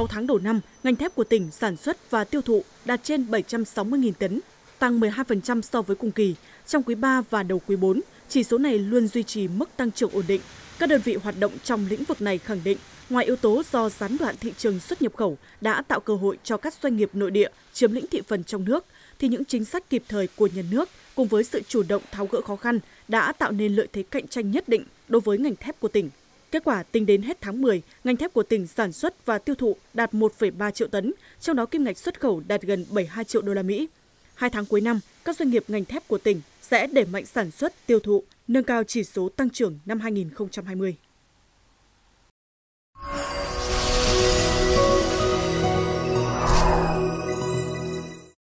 6 tháng đầu năm, ngành thép của tỉnh sản xuất và tiêu thụ đạt trên 760.000 tấn, tăng 12% so với cùng kỳ. Trong quý 3 và đầu quý 4, chỉ số này luôn duy trì mức tăng trưởng ổn định. Các đơn vị hoạt động trong lĩnh vực này khẳng định, ngoài yếu tố do gián đoạn thị trường xuất nhập khẩu đã tạo cơ hội cho các doanh nghiệp nội địa chiếm lĩnh thị phần trong nước, thì những chính sách kịp thời của nhà nước cùng với sự chủ động tháo gỡ khó khăn đã tạo nên lợi thế cạnh tranh nhất định đối với ngành thép của tỉnh. Kết quả tính đến hết tháng 10, ngành thép của tỉnh sản xuất và tiêu thụ đạt 1,3 triệu tấn, trong đó kim ngạch xuất khẩu đạt gần 72 triệu đô la Mỹ. Hai tháng cuối năm, các doanh nghiệp ngành thép của tỉnh sẽ đẩy mạnh sản xuất, tiêu thụ, nâng cao chỉ số tăng trưởng năm 2020.